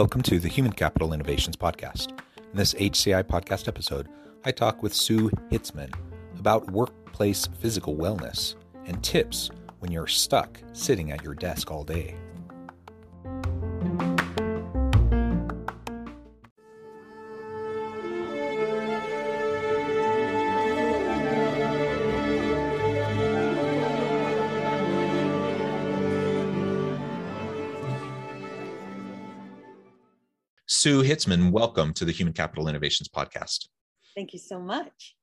Welcome to the Human Capital Innovations Podcast. In this HCI podcast episode, I talk with Sue Hitzmann about workplace physical wellness and tips when you're stuck sitting at your desk all day. Sue Hitzmann, welcome to the Human Capital Innovations Podcast. Thank you so much.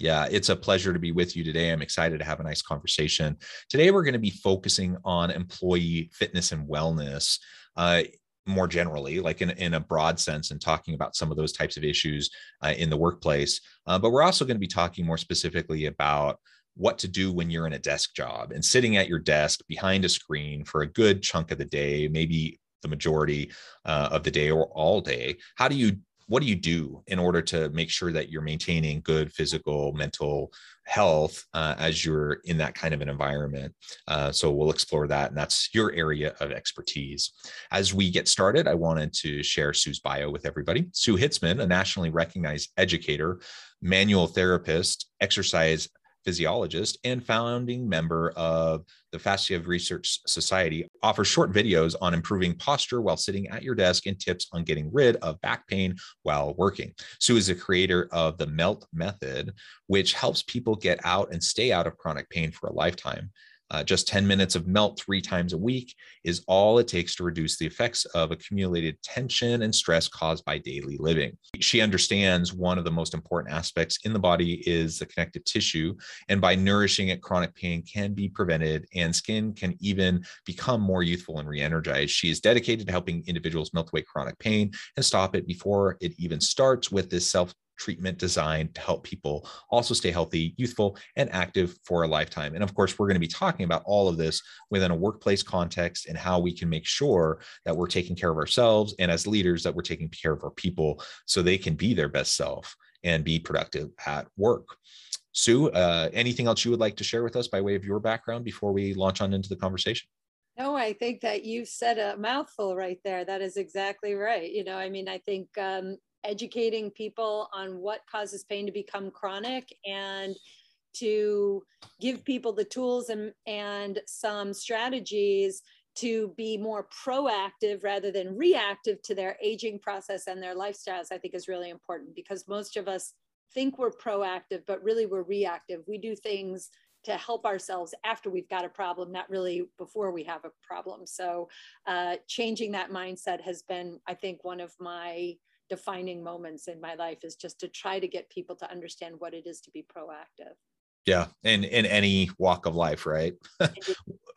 Yeah, it's a pleasure to be with you today. I'm excited to have a nice conversation. Today, we're going to be focusing on employee fitness and wellness. Uh, more generally, like in, in a broad sense, and talking about some of those types of issues uh, in the workplace. Uh, but we're also going to be talking more specifically about what to do when you're in a desk job and sitting at your desk behind a screen for a good chunk of the day, maybe the majority uh, of the day or all day how do you what do you do in order to make sure that you're maintaining good physical mental health uh, as you're in that kind of an environment? Uh, so we'll explore that and that's your area of expertise. As we get started i wanted to share sue's bio with everybody. Sue hitzmann a nationally recognized educator manual therapist exercise physiologist and founding member of the Fascia Research Society, offers short videos on improving posture while sitting at your desk and tips on getting rid of back pain while working. Sue is the creator of the MELT method, which helps people get out and stay out of chronic pain for a lifetime. Uh, just 10 minutes of melt three times a week is all it takes to reduce the effects of accumulated tension and stress caused by daily living. She understands one of the most important aspects in the body is the connective tissue, and by nourishing it, chronic pain can be prevented and skin can even become more youthful and re energized. She is dedicated to helping individuals melt away chronic pain and stop it before it even starts with this self treatment designed to help people also stay healthy, youthful, and active for a lifetime. And of course, we're going to be talking about all of this within a workplace context and how we can make sure that we're taking care of ourselves and as leaders that we're taking care of our people so they can be their best self and be productive at work. Sue, uh, anything else you would like to share with us by way of your background before we launch on into the conversation? No, I think that you said a mouthful right there. That is exactly right. You know, I mean, I think um, educating people on what causes pain to become chronic and to give people the tools and, and some strategies to be more proactive rather than reactive to their aging process and their lifestyles, I think is really important because most of us think we're proactive, but really we're reactive. We do things to help ourselves after we've got a problem, not really before we have a problem. So, uh, changing that mindset has been, I think, one of my defining moments in my life is just to try to get people to understand what it is to be proactive. Yeah and in any walk of life right?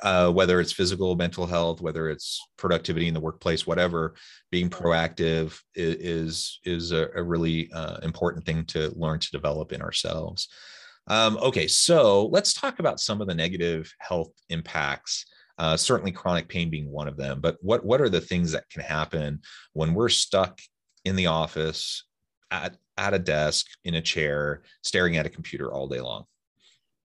Uh, whether it's physical mental health whether it's productivity in the workplace whatever being proactive is is a, a really uh, important thing to learn to develop in ourselves. Um, okay so let's talk about some of the negative health impacts uh, certainly chronic pain being one of them but what what are the things that can happen when we're stuck in the office at, at a desk in a chair staring at a computer all day long.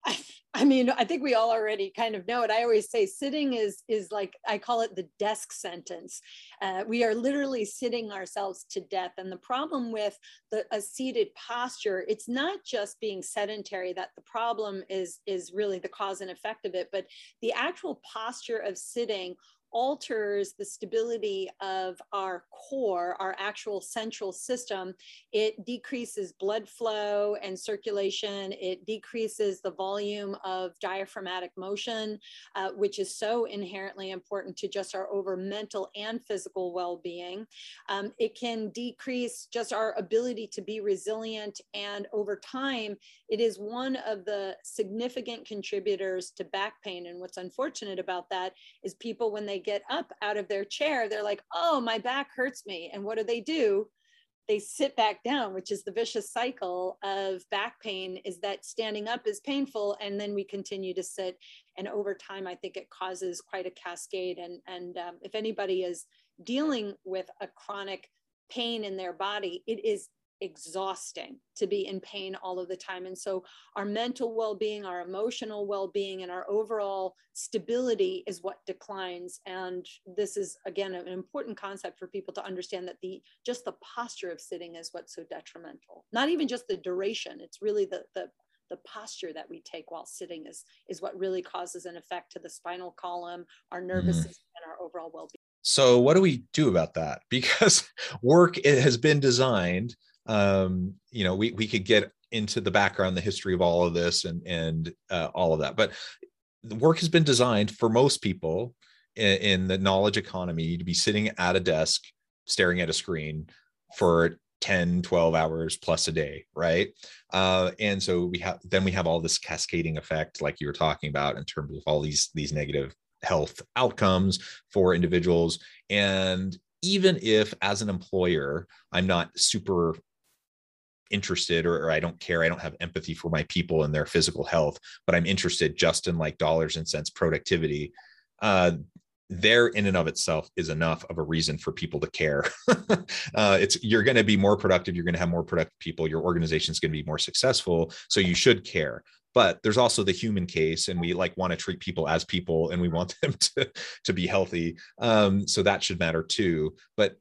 I, I mean i think we all already kind of know it. I always say sitting is is like i call it the desk sentence. Uh, we are literally sitting ourselves to death. And the problem with the a seated posture it's not just being sedentary that the problem is is really the cause and effect of it but the actual posture of sitting alters the stability of our core, our actual central system. It decreases blood flow and circulation. It decreases the volume of diaphragmatic motion, uh, which is so inherently important to just our over mental and physical well being. Um, it can decrease just our ability to be resilient. And over time, it is one of the significant contributors to back pain. And what's unfortunate about that is people, when they get up out of their chair, they're like, oh, my back hurts me. And what do they do? They sit back down, which is the vicious cycle of back pain, is that standing up is painful. And then we continue to sit. And over time, I think it causes quite a cascade. And, and um, if anybody is dealing with a chronic pain in their body, it is exhausting to be in pain all of the time. And so our mental well-being, our emotional well-being, and our overall stability is what declines. And this is again an important concept for people to understand that the just the posture of sitting is what's so detrimental. Not even just the duration, it's really the the the posture that we take while sitting is is what really causes an effect to the spinal column, our nervous mm. system, and our overall well-being. So what do we do about that? Because work it has been designed um, you know, we we could get into the background, the history of all of this, and and uh, all of that. But the work has been designed for most people in, in the knowledge economy to be sitting at a desk, staring at a screen for 10 12 hours plus a day right uh, and so we have then we have all this cascading effect like you were talking about in terms of all these these negative health outcomes for individuals and even if as an employer i'm not super interested or, or, I don't care. I don't have empathy for my people and their physical health, but I'm interested just in like dollars and cents productivity. Uh, there in and of itself is enough of a reason for people to care. uh, it's you're going to be more productive. You're going to have more productive people. Your organization is going to be more successful. So you should care. But there's also the human case, and we like want to treat people as people, and we want them to to be healthy. Um, so that should matter too. But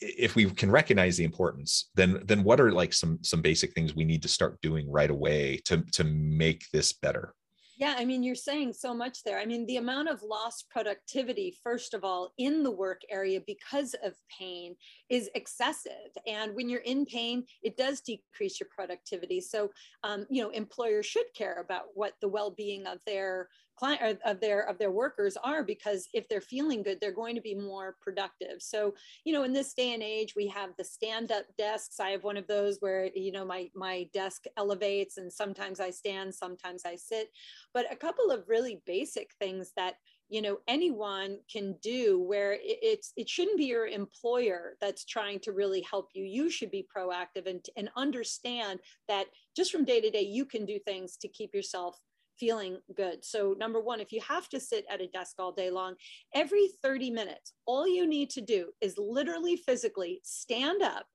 if we can recognize the importance then then what are like some some basic things we need to start doing right away to to make this better yeah, I mean, you're saying so much there. I mean, the amount of lost productivity, first of all, in the work area because of pain is excessive. And when you're in pain, it does decrease your productivity. So, um, you know, employers should care about what the well being of their client uh, of their of their workers are because if they're feeling good they're going to be more productive. So you know in this day and age we have the stand up desks. I have one of those where you know my my desk elevates and sometimes i stand sometimes i sit. But a couple of really basic things that you know anyone can do where it, it's it shouldn't be your employer that's trying to really help you. You should be proactive and and understand that just from day to day you can do things to keep yourself feeling good. So, number one, if you have to sit at a desk all day long, every 30 minutes, all you need to do is literally physically stand up,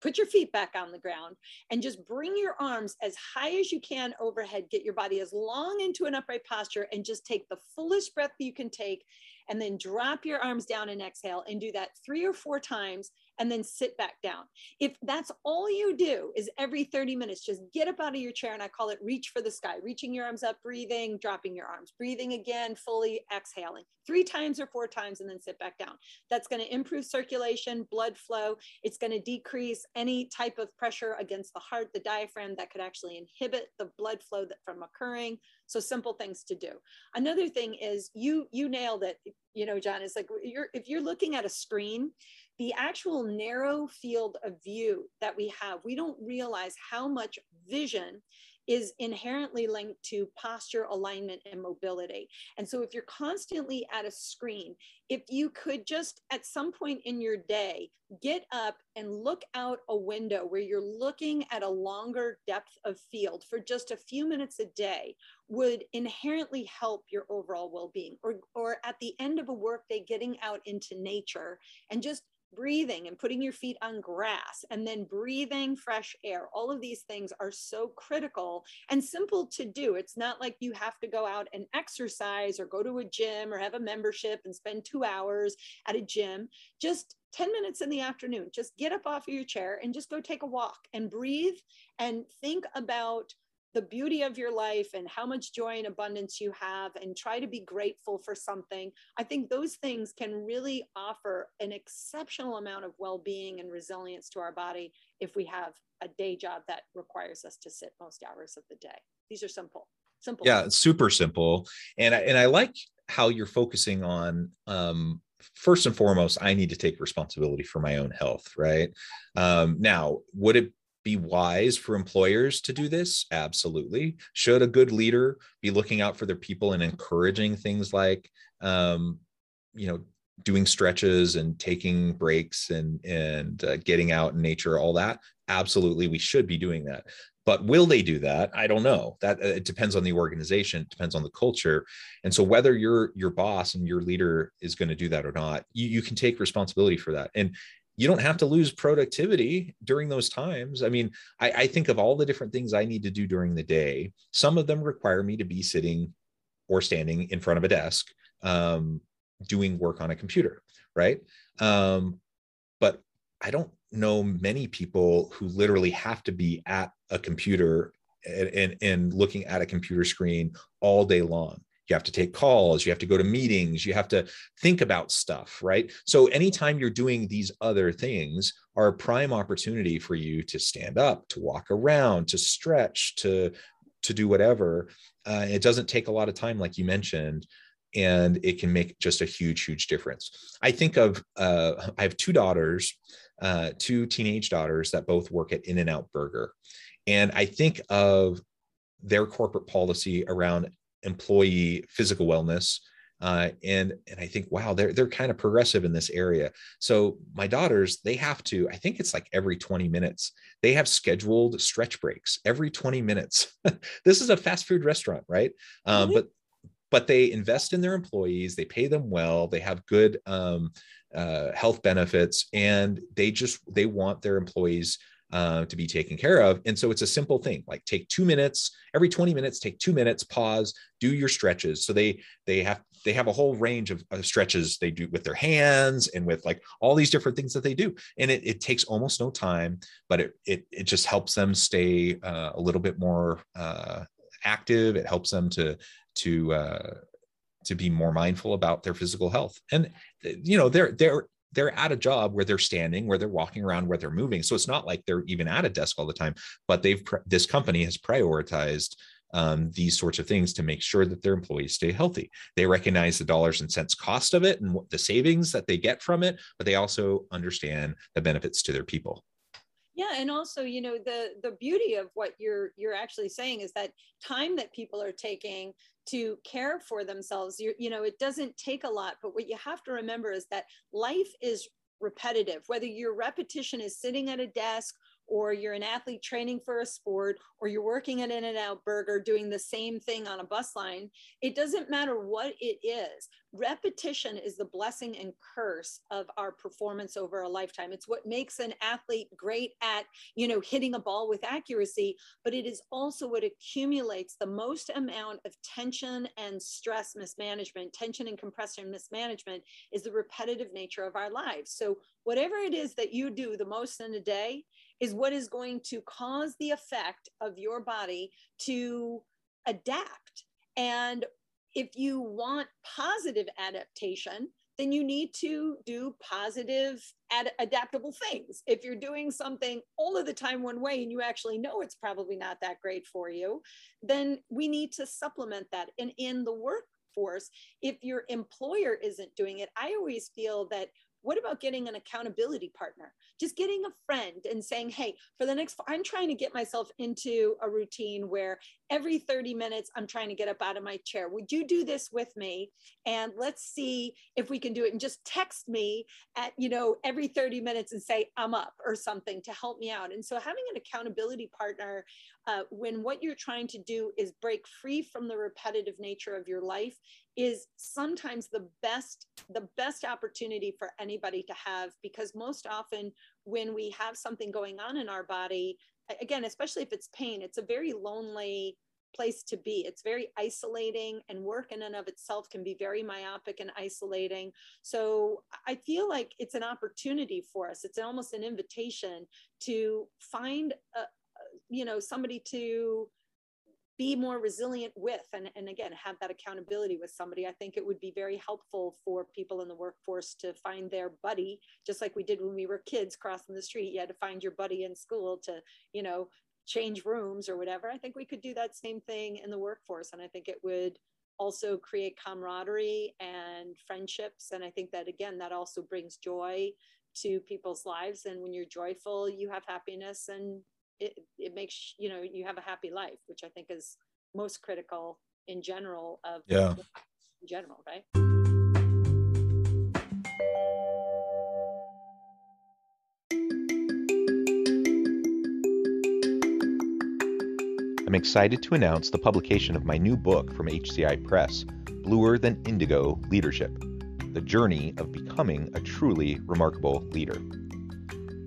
put your feet back on the ground, and just bring your arms as high as you can overhead. Get your body as long into an upright posture and just take the fullest breath you can take. And then drop your arms down and exhale and do that three or four times and then sit back down. If that's all you do is every 30 minutes, just get up out of your chair and I call it reach for the sky, reaching your arms up, breathing, dropping your arms, breathing again, fully exhaling three times or four times and then sit back down. That's going to improve circulation, blood flow. It's going to decrease any type of pressure against the heart, the diaphragm that could actually inhibit the blood flow that, from occurring. So simple things to do. Another thing is you you nailed it. You know, John, it's like you're if you're looking at a screen, the actual narrow field of view that we have, we don't realize how much vision is inherently linked to posture, alignment, and mobility. And so, if you're constantly at a screen, if you could just at some point in your day get up and look out a window where you're looking at a longer depth of field for just a few minutes a day, would inherently help your overall well being. Or, or at the end of a workday, getting out into nature and just breathing and putting your feet on grass and then breathing fresh air. All of these things are so critical and simple to do. It's not like you have to go out and exercise or go to a gym or have a membership and spend two hours at a gym. Just 10 minutes in the afternoon, just get up off of your chair and just go take a walk and breathe and think about the beauty of your life and how much joy and abundance you have and try to be grateful for something i think those things can really offer an exceptional amount of well-being and resilience to our body if we have a day job that requires us to sit most hours of the day. These are simple simple yeah super simple. And I, and I like how you're focusing on um first and foremost i need to take responsibility for my own health right? Um now would it be wise for employers to do this? Absolutely. Should a good leader be looking out for their people and encouraging things like um you know doing stretches and taking breaks and and uh, getting out in nature all that? Absolutely we should be doing that. But will they do that? I don't know. That uh, it depends on the organization. It depends on the culture. And so whether your your boss and your leader is going to do that or not you, you can take responsibility for that. And you don't have to lose productivity during those times i mean I, I think of all the different things i need to do during the day some of them require me to be sitting or standing in front of a desk um, doing work on a computer, right? Um, but I don't know many people who literally have to be at a computer and, and, and looking at a computer screen all day long. You have to take calls, you have to go to meetings, you have to think about stuff, right? So, anytime you're doing these other things, are a prime opportunity for you to stand up, to walk around, to stretch, to to do whatever. Uh, it doesn't take a lot of time, like you mentioned and it can make just a huge huge difference i think of uh, i have two daughters uh, two teenage daughters that both work at in and out burger and i think of their corporate policy around employee physical wellness uh, and and I think wow they're they're kind of progressive in this area. So my daughters they have to I think it's like every 20 minutes they have scheduled stretch breaks every 20 minutes. this is a fast food restaurant, right? Um, but but they invest in their employees they pay them well they have good um, uh, health benefits and they just they want their employees uh, to be taken care of. And so it's a simple thing like take two minutes every 20 minutes take two minutes pause do your stretches. So they they have they have a whole range of, of stretches they do with their hands and with like all these different things that they do. And it, it takes almost no time but it it, it just helps them stay uh, a little bit more uh, active. It helps them to to uh, to be more mindful about their physical health. And you know, they're they're they're at a job where they're standing, where they're walking around, where they're moving. So it's not like they're even at a desk all the time. But they've this company has prioritized um, these sorts of things to make sure that their employees stay healthy. They recognize the dollars and cents cost of it and what the savings that they get from it, but they also understand the benefits to their people yeah and also you know the the beauty of what you're you're actually saying is that time that people are taking to care for themselves you you know it doesn't take a lot but what you have to remember is that life is repetitive. Whether your repetition is sitting at a desk or you're an athlete training for a sport, or you're working at In N Out Burger doing the same thing on a bus line, it doesn't matter what it is. Repetition is the blessing and curse of our performance over a lifetime. It's what makes an athlete great at, you know, hitting a ball with accuracy, but it is also what accumulates the most amount of tension and stress mismanagement, tension and compression mismanagement is the repetitive nature of our lives. So whatever it is that you do the most in a day, is what is going to cause the effect of your body to adapt. And if you want positive adaptation, then you need to do positive ad- adaptable things. If you're doing something all of the time one way and you actually know it's probably not that great for you, then we need to supplement that. And in the workforce, if your employer isn't doing it, I always feel that what about getting an accountability partner? Just getting a friend and saying, hey, for the next, I'm trying to get myself into a routine where every 30 minutes I'm trying to get up out of my chair. Would you do this with me? And let's see if we can do it. And just text me at, you know, every 30 minutes and say, I'm up or something to help me out. And so having an accountability partner uh, when what you're trying to do is break free from the repetitive nature of your life is sometimes the best the best opportunity for anybody to have because most often when we have something going on in our body again especially if it's pain it's a very lonely place to be. It's very isolating and work in and of itself can be very myopic and isolating. So i feel like it's an opportunity for us. It's almost an invitation to find a, you know somebody to be more resilient with and, and again have that accountability with somebody i think it would be very helpful for people in the workforce to find their buddy just like we did when we were kids crossing the street. You had to find your buddy in school to you know change rooms or whatever. I think we could do that same thing in the workforce and i think it would also create camaraderie and friendships and i think that again that also brings joy to people's lives. And when you're joyful you have happiness and it, it makes you know you have a happy life which i think is most critical in general of yeah in general right I'm excited to announce the publication of my new book from HCI Press, Bluer Than Indigo Leadership The Journey of Becoming a Truly Remarkable Leader.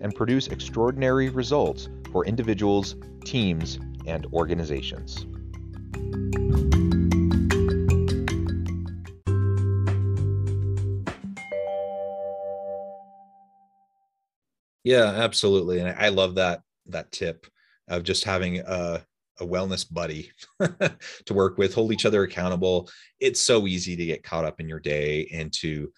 and produce extraordinary results for individuals, teams, and organizations. Yeah, absolutely. And I love that that tip of just having a, a wellness buddy to work with, hold each other accountable. It's so easy to get caught up in your day and to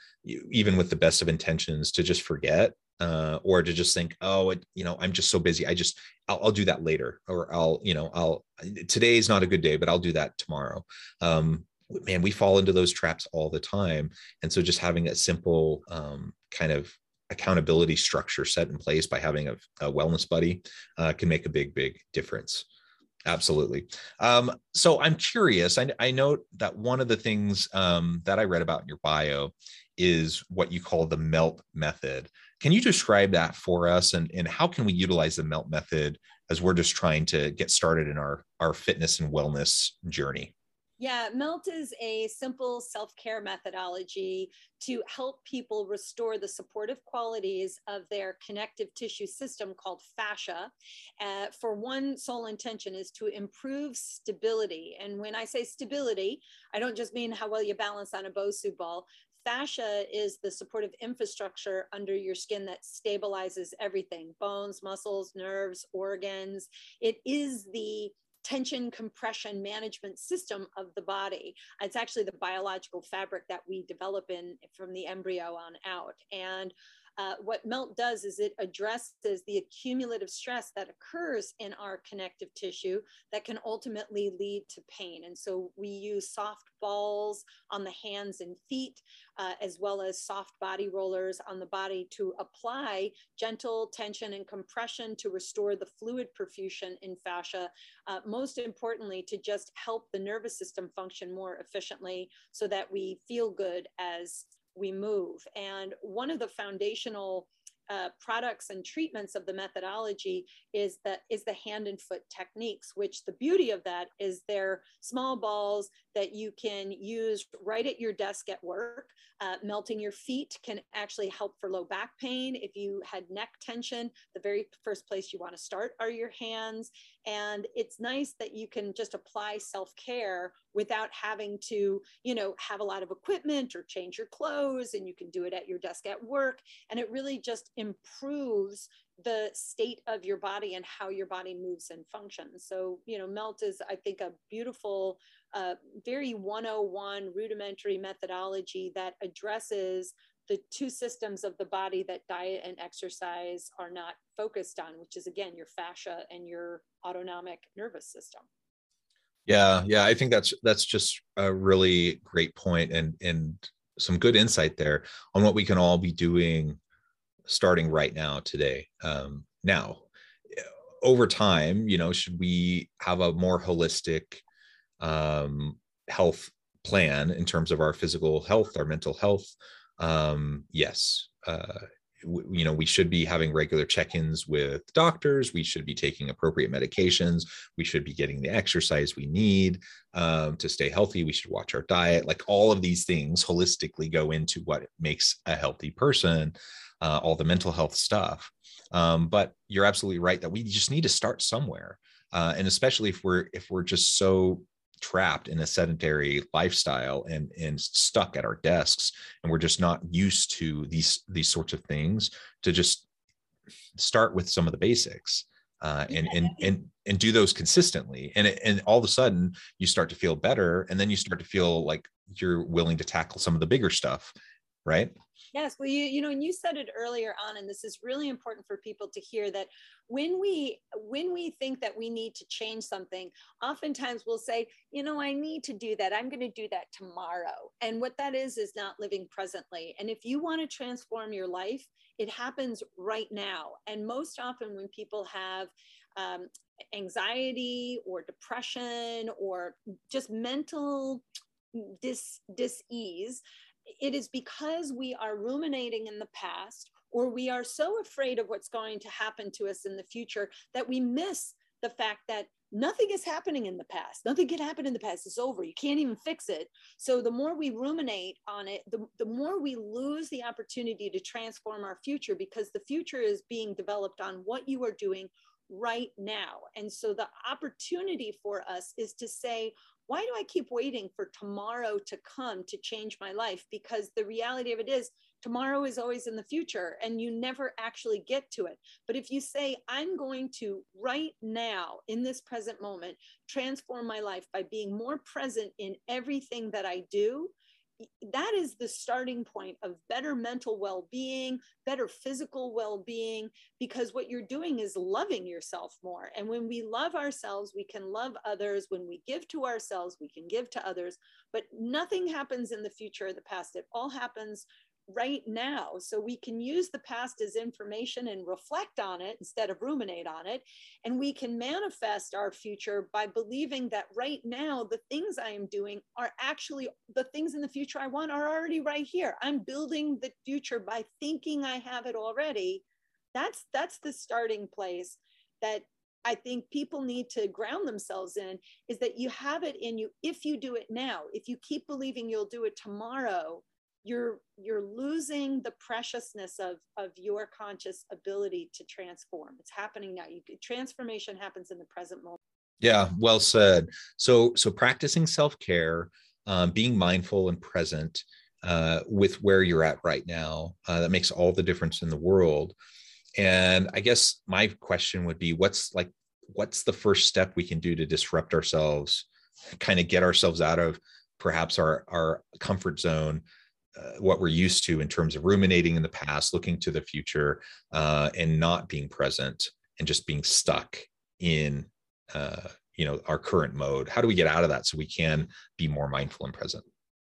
even with the best of intentions to just forget uh, or to just think, oh, it, you know, I'm just so busy. I just, I'll, I'll, do that later, or I'll, you know, I'll, today is not a good day, but I'll do that tomorrow. Um, man, we fall into those traps all the time. And so just having a simple um, kind of accountability structure set in place by having a, a wellness buddy uh, can make a big, big difference. Absolutely. Um, so I'm curious. I, I note that one of the things um, that I read about in your bio is what you call the MELT method. Can you describe that for us and, and how can we utilize the MELT method as we're just trying to get started in our, our fitness and wellness journey? Yeah, MELT is a simple self care methodology to help people restore the supportive qualities of their connective tissue system called fascia. Uh, for one sole intention is to improve stability. And when I say stability, I don't just mean how well you balance on a Bosu ball fascia is the supportive infrastructure under your skin that stabilizes everything bones, muscles, nerves, organs. It is the tension compression management system of the body. It's actually the biological fabric that we develop in from the embryo on out. And uh, what MELT does is it addresses the accumulative stress that occurs in our connective tissue that can ultimately lead to pain. And so we use soft balls on the hands and feet, uh, as well as soft body rollers on the body to apply gentle tension and compression to restore the fluid perfusion in fascia. Uh, most importantly, to just help the nervous system function more efficiently so that we feel good as we move. And one of the foundational uh, products and treatments of the methodology is the is the hand and foot techniques which the beauty of that is they're small balls that you can use right at your desk at work. Uh, melting your feet can actually help for low back pain. If you had neck tension the very first place you want to start are your hands and it's nice that you can just apply self-care without having to you know have a lot of equipment or change your clothes and you can do it at your desk at work. And it really just improves the state of your body and how your body moves and functions. So you know melt is i think a beautiful uh, very 101 rudimentary methodology that addresses the two systems of the body that diet and exercise are not focused on, which is again your fascia and your autonomic nervous system. Yeah, yeah, I think that's that's just a really great point, and and some good insight there on what we can all be doing starting right now today. Um, now, over time, you know, should we have a more holistic um, health plan in terms of our physical health, our mental health? Um, yes. Uh, you know we should be having regular check-ins with doctors. We should be taking appropriate medications. We should be getting the exercise we need um, to stay healthy. We should watch our diet. Like all of these things holistically go into what makes a healthy person uh, all the mental health stuff. Um, but you're absolutely right that we just need to start somewhere uh, and especially if we're if we're just so trapped in a sedentary lifestyle and and stuck at our desks. And we're just not used to these these sorts of things to just start with some of the basics uh, and and and and do those consistently. And and all of a sudden you start to feel better and then you start to feel like you're willing to tackle some of the bigger stuff right Yes, well, you you know, and you said it earlier on, and this is really important for people to hear that when we when we think that we need to change something, oftentimes we'll say, you know, I need to do that. I'm going to do that tomorrow. And what that is is not living presently. And if you want to transform your life, it happens right now. And most often, when people have um, anxiety or depression or just mental dis dis-ease it is because we are ruminating in the past or we are so afraid of what's going to happen to us in the future that we miss the fact that nothing is happening in the past. Nothing can happen in the past. It's over. You can't even fix it. So the more we ruminate on it, the, the more we lose the opportunity to transform our future because the future is being developed on what you are doing right now. And so the opportunity for us is to say, why do I keep waiting for tomorrow to come to change my life? Because the reality of it is, tomorrow is always in the future and you never actually get to it. But if you say, I'm going to right now, in this present moment, transform my life by being more present in everything that I do, that is the starting point of better mental well-being better physical well-being because what you're doing is loving yourself more. And when we love ourselves we can love others. When we give to ourselves we can give to others. But nothing happens in the future or the past. It all happens right now. So we can use the past as information and reflect on it instead of ruminate on it. And we can manifest our future by believing that right now, the things I am doing are actually the things in the future I want are already right here. I'm building the future by thinking I have it already. That's that's the starting place that I think people need to ground themselves in is that you have it in you if you do it now. If you keep believing you'll do it tomorrow, you're you're losing the preciousness of of your conscious ability to transform. It's happening now. You transformation happens in the present moment. Yeah well said. So so practicing self-care um, being mindful and present uh, with where you're at right now uh, that makes all the difference in the world. And i guess my question would be what's like what's the first step we can do to disrupt ourselves kind of get ourselves out of perhaps our our comfort zone uh, what we're used to in terms of ruminating in the past, looking to the future, uh, and not being present and just being stuck in uh, you know our current mode. How do we get out of that so we can be more mindful and present?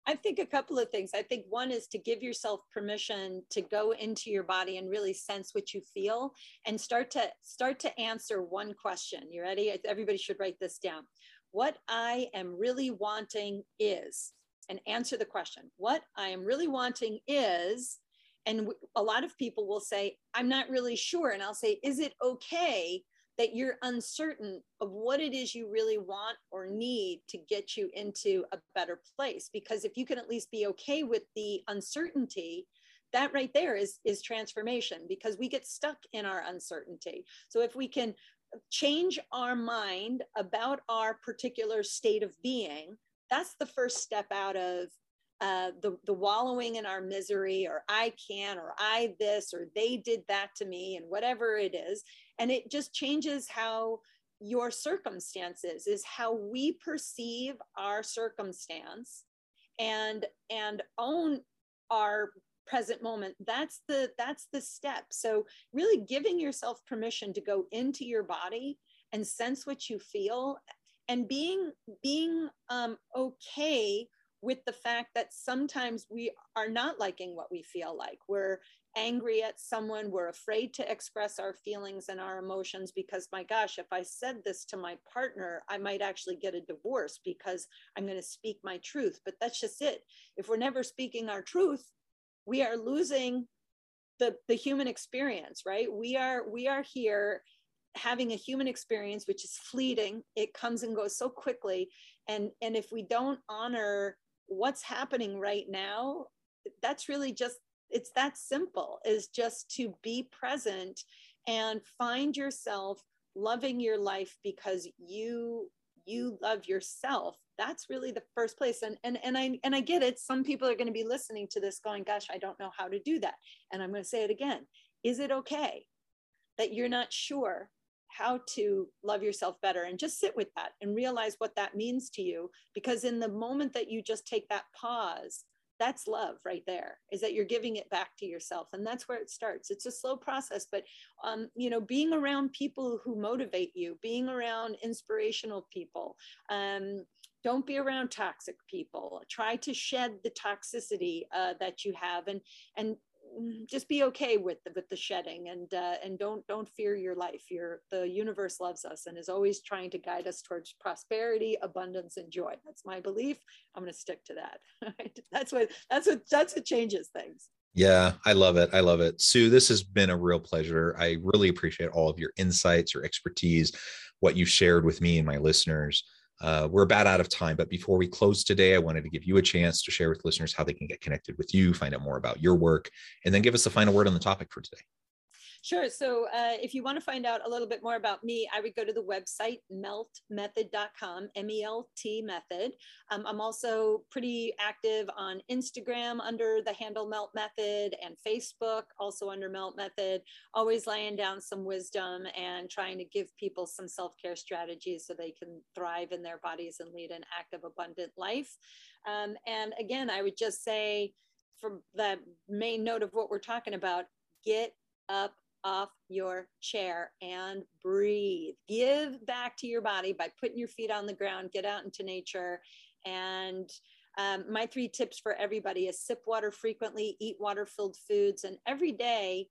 I think a couple of things. I think one is to give yourself permission to go into your body and really sense what you feel and start to start to answer one question. You ready? Everybody should write this down. What I am really wanting is and answer the question. What I am really wanting is, and a lot of people will say, I'm not really sure. And I'll say, is it okay that you're uncertain of what it is you really want or need to get you into a better place? Because if you can at least be okay with the uncertainty, that right there is is transformation because we get stuck in our uncertainty so if we can change our mind about our particular state of being that's the first step out of uh, the, the wallowing in our misery or I can or I this or they did that to me and whatever it is. And it just changes how your circumstances is how we perceive our circumstance and and own our present moment that's the that's the step so really giving yourself permission to go into your body and sense what you feel and being being um, okay with the fact that sometimes we are not liking what we feel like. We're angry at someone, we're afraid to express our feelings and our emotions because, my gosh, if I said this to my partner, I might actually get a divorce because I'm going to speak my truth. But that's just it. If we're never speaking our truth, we are losing the, the human experience, right? We are we are here having a human experience which is fleeting it comes and goes so quickly. And and if we don't honor what's happening right now that's really just it's that simple is just to be present and find yourself loving your life because you you love yourself. That's really the first place. And and and i and i get it. Some people are going to be listening to this going gosh i don't know how to do that. And i'm going to say it again. Is it okay that you're not sure how to love yourself better and just sit with that and realize what that means to you. Because in the moment that you just take that pause that's love right there is that you're giving it back to yourself. And that's where it starts. It's a slow process but um, you know being around people who motivate you being around inspirational people um, don't be around toxic people. Try to shed the toxicity uh, that you have and and just be okay with the, with the shedding and uh, and don't don't fear your life your the universe loves us and is always trying to guide us towards prosperity abundance and joy that's my belief i'm going to stick to that that's what that's what that's what changes things yeah, I love it. I love it. Sue, this has been a real pleasure. I really appreciate all of your insights, your expertise, what you've shared with me and my listeners. Uh, we're about out of time, but before we close today, I wanted to give you a chance to share with listeners how they can get connected with you, find out more about your work, and then give us the final word on the topic for today. Sure. So uh, if you want to find out a little bit more about me, I would go to the website meltmethod.com, M E L T method. Um, I'm also pretty active on Instagram under the handle Melt Method and Facebook also under Melt Method, always laying down some wisdom and trying to give people some self care strategies so they can thrive in their bodies and lead an active, abundant life. Um, and again, I would just say, from the main note of what we're talking about, get up off your chair and breathe. Give back to your body by putting your feet on the ground, get out into nature. And um, my three tips for everybody is sip water frequently, eat water filled foods, and every day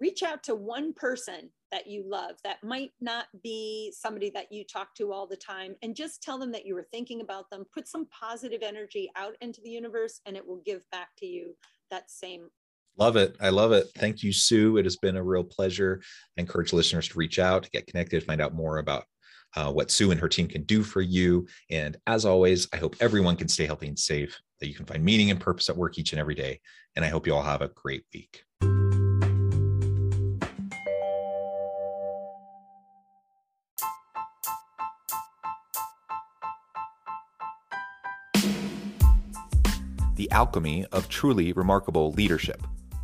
reach out to one person that you love that might not be somebody that you talk to all the time and just tell them that you were thinking about them put some positive energy out into the universe and it will give back to you that same Love it. I love it. Thank you, Sue. It has been a real pleasure. I encourage listeners to reach out, get connected, find out more about uh, what Sue and her team can do for you. And as always, I hope everyone can stay healthy and safe, that you can find meaning and purpose at work each and every day. And I hope you all have a great week. The alchemy of truly remarkable leadership